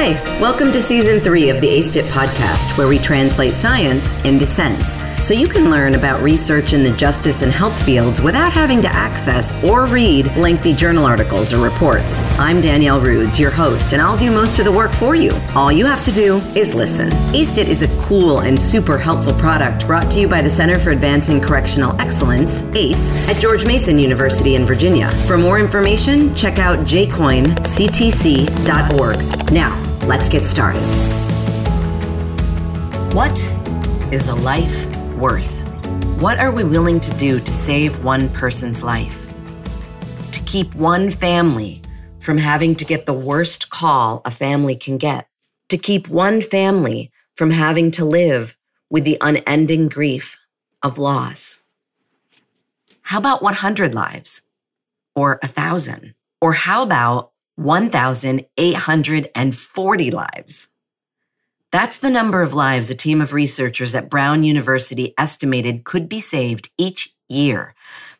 Hi, welcome to season three of the ACEIT podcast, where we translate science into sense, so you can learn about research in the justice and health fields without having to access or read lengthy journal articles or reports. I'm Danielle Rudes, your host, and I'll do most of the work for you. All you have to do is listen. ACEIT is a cool and super helpful product brought to you by the Center for Advancing Correctional Excellence, ACE, at George Mason University in Virginia. For more information, check out jcoinctc.org. Now, let's get started. What is a life worth? What are we willing to do to save one person's life? To keep one family from having to get the worst call a family can get? To keep one family from having to live with the unending grief of loss? How about 100 lives? Or 1,000? Or how about 1,840 lives. That's the number of lives a team of researchers at Brown University estimated could be saved each year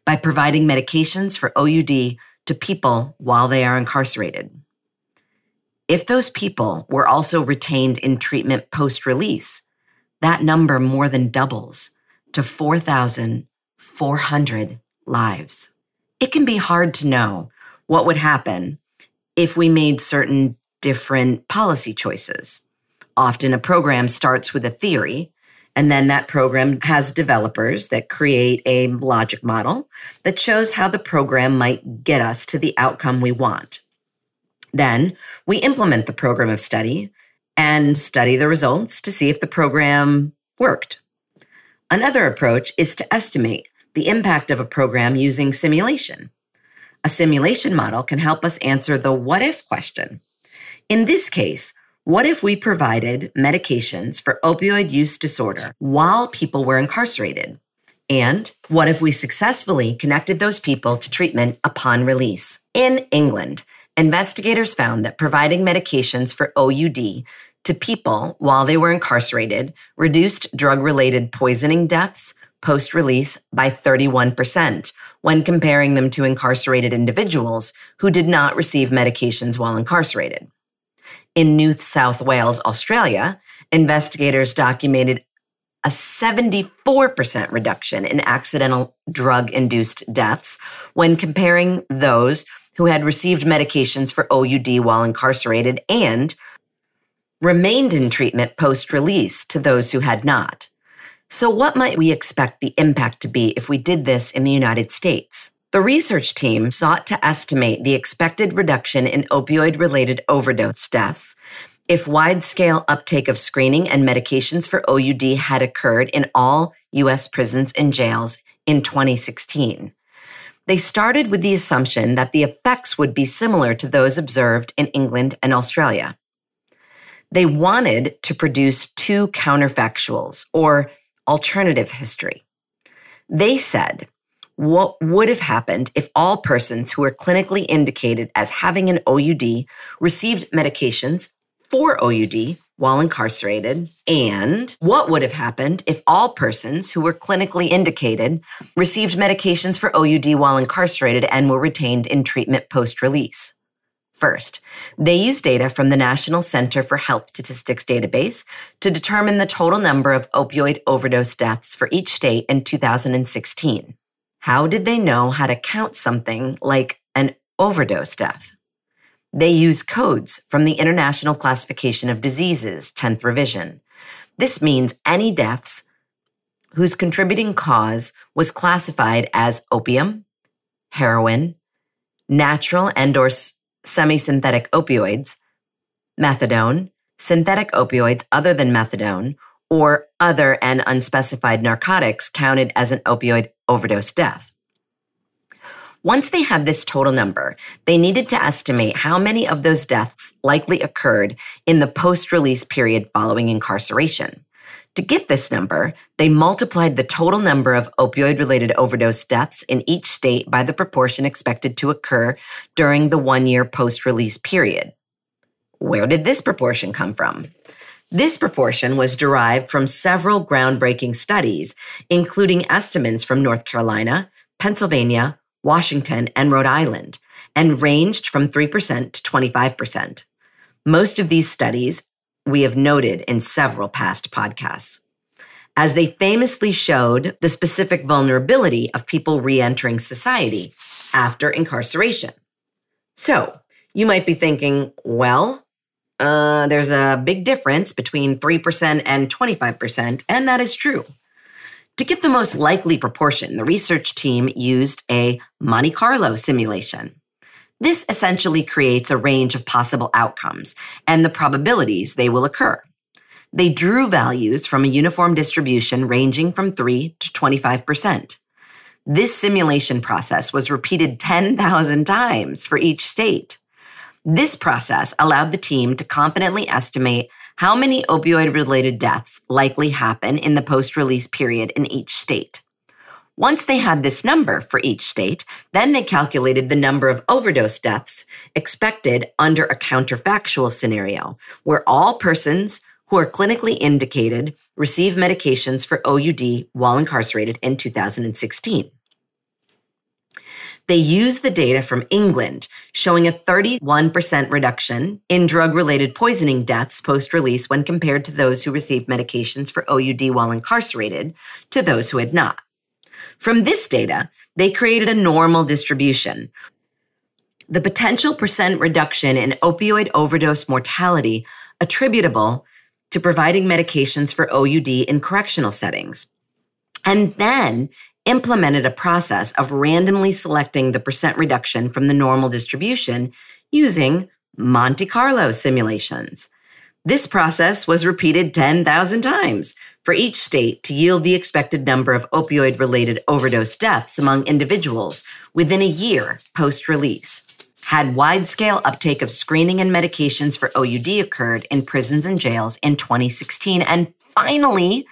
by providing medications for OUD to people while they are incarcerated. If those people were also retained in treatment post release, that number more than doubles to 4,400 lives. It can be hard to know what would happen if we made certain different policy choices. Often a program starts with a theory, and then that program has developers that create a logic model that shows how the program might get us to the outcome we want. Then we implement the program of study and study the results to see if the program worked. Another approach is to estimate the impact of a program using simulation. A simulation model can help us answer the what if question. In this case, what if we provided medications for opioid use disorder while people were incarcerated? And what if we successfully connected those people to treatment upon release? In England, investigators found that providing medications for OUD to people while they were incarcerated reduced drug related poisoning deaths, post release by 31% when comparing them to incarcerated individuals who did not receive medications while incarcerated. In New South Wales, Australia, investigators documented a 74% reduction in accidental drug induced deaths when comparing those who had received medications for OUD while incarcerated and remained in treatment post release to those who had not. So, what might we expect the impact to be if we did this in the United States? The research team sought to estimate the expected reduction in opioid related overdose deaths if wide scale uptake of screening and medications for OUD had occurred in all U.S. prisons and jails in 2016. They started with the assumption that the effects would be similar to those observed in England and Australia. They wanted to produce two counterfactuals, or alternative history. They said, what would have happened if all persons who were clinically indicated as having an OUD received medications for OUD while incarcerated? And what would have happened if all persons who were clinically indicated received medications for OUD while incarcerated and were retained in treatment post release? First, they used data from the National Center for Health Statistics database to determine the total number of opioid overdose deaths for each state in 2016. How did they know how to count something like an overdose death? They use codes from the International Classification of Diseases, 10th revision. This means any deaths whose contributing cause was classified as opium, heroin, natural and or semi-synthetic opioids, methadone, synthetic opioids other than methadone, or other and unspecified narcotics counted as an opioid overdose death. Once they had this total number, they needed to estimate how many of those deaths likely occurred in the post release period following incarceration. To get this number, they multiplied the total number of opioid related overdose deaths in each state by the proportion expected to occur during the one year post release period. Where did this proportion come from? This proportion was derived from several groundbreaking studies, including estimates from North Carolina, Pennsylvania, Washington, and Rhode Island, and ranged from 3% to 25%. Most of these studies we have noted in several past podcasts, as they famously showed the specific vulnerability of people re entering society after incarceration. So, you might be thinking, well, uh, there's a big difference between 3% and 25%, and that is true. To get the most likely proportion, the research team used a Monte Carlo simulation. This essentially creates a range of possible outcomes and the probabilities they will occur. They drew values from a uniform distribution ranging from 3 to 25%. This simulation process was repeated 10,000 times for each state. This process allowed the team to confidently estimate how many opioid related deaths likely happen in the post release period in each state. Once they had this number for each state, then they calculated the number of overdose deaths expected under a counterfactual scenario, where all persons who are clinically indicated receive medications for OUD while incarcerated in 2016. They used the data from England showing a 31% reduction in drug related poisoning deaths post release when compared to those who received medications for OUD while incarcerated to those who had not. From this data, they created a normal distribution. The potential percent reduction in opioid overdose mortality attributable to providing medications for OUD in correctional settings. And then implemented a process of randomly selecting the percent reduction from the normal distribution using Monte Carlo simulations. This process was repeated 10,000 times for each state to yield the expected number of opioid related overdose deaths among individuals within a year post release. Had wide scale uptake of screening and medications for OUD occurred in prisons and jails in 2016. And finally,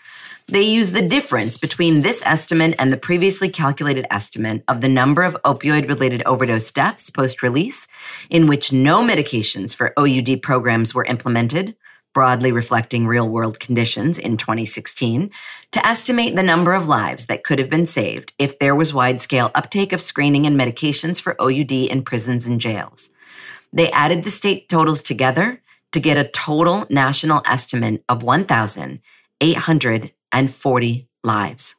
they use the difference between this estimate and the previously calculated estimate of the number of opioid related overdose deaths post release, in which no medications for OUD programs were implemented, broadly reflecting real world conditions in 2016, to estimate the number of lives that could have been saved if there was wide scale uptake of screening and medications for OUD in prisons and jails. They added the state totals together to get a total national estimate of 1,840 lives.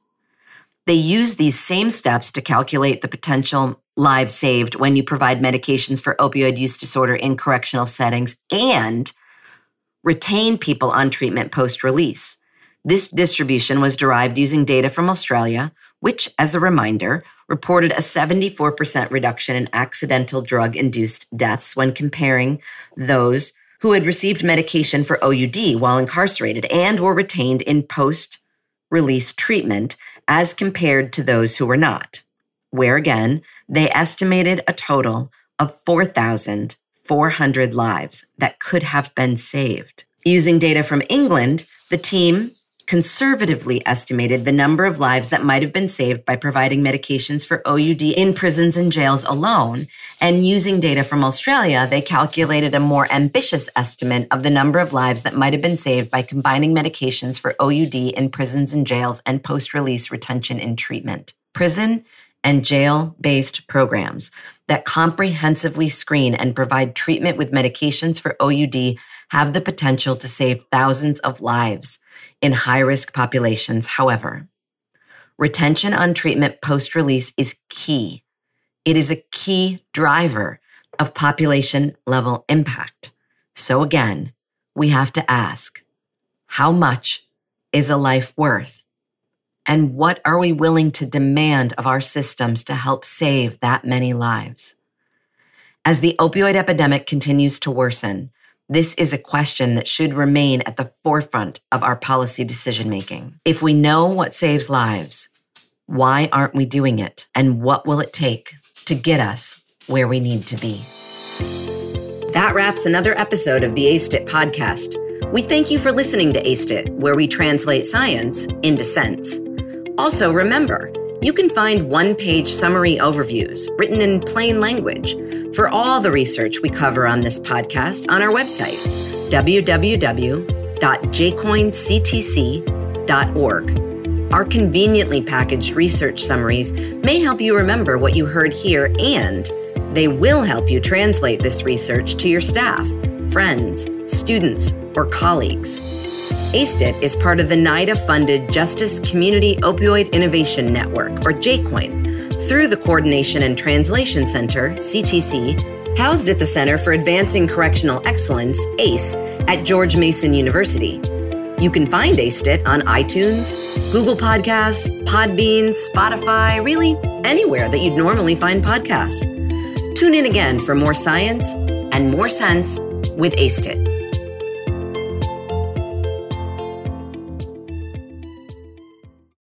They use these same steps to calculate the potential lives saved when you provide medications for opioid use disorder in correctional settings and retain people on treatment post release. This distribution was derived using data from Australia, which, as a reminder, reported a 74% reduction in accidental drug induced deaths when comparing those who had received medication for OUD while incarcerated and were retained in post release treatment as compared to those who were not, where again, they estimated a total of 4,400 lives that could have been saved. Using data from England, the team conservatively estimated the number of lives that might have been saved by providing medications for OUD in prisons and jails alone. And using data from Australia, they calculated a more ambitious estimate of the number of lives that might have been saved by combining medications for OUD in prisons and jails and post release retention and treatment. Prison and jail based programs that comprehensively screen and provide treatment with medications for OUD have the potential to save thousands of lives in high risk populations. However, retention on treatment post release is key. It is a key driver of population level impact. So again, we have to ask how much is a life worth? And what are we willing to demand of our systems to help save that many lives? As the opioid epidemic continues to worsen, this is a question that should remain at the forefront of our policy decision making. If we know what saves lives, why aren't we doing it? And what will it take to get us where we need to be? That wraps another episode of the ACEIT podcast. We thank you for listening to ACEIT, where we translate science into sense. Also, remember, you can find one page summary overviews written in plain language for all the research we cover on this podcast on our website, www.jcoinctc.org. Our conveniently packaged research summaries may help you remember what you heard here, and they will help you translate this research to your staff friends, students, or colleagues. ACEIT is part of the NIDA funded Justice Community Opioid Innovation Network, or JCOIN, through the Coordination and Translation Center, CTC, housed at the Center for Advancing Correctional Excellence, ACE, at George Mason University. You can find ACEIT on iTunes, Google Podcasts, Podbean, Spotify, really anywhere that you'd normally find podcasts. Tune in again for more science and more sense with ACEIT.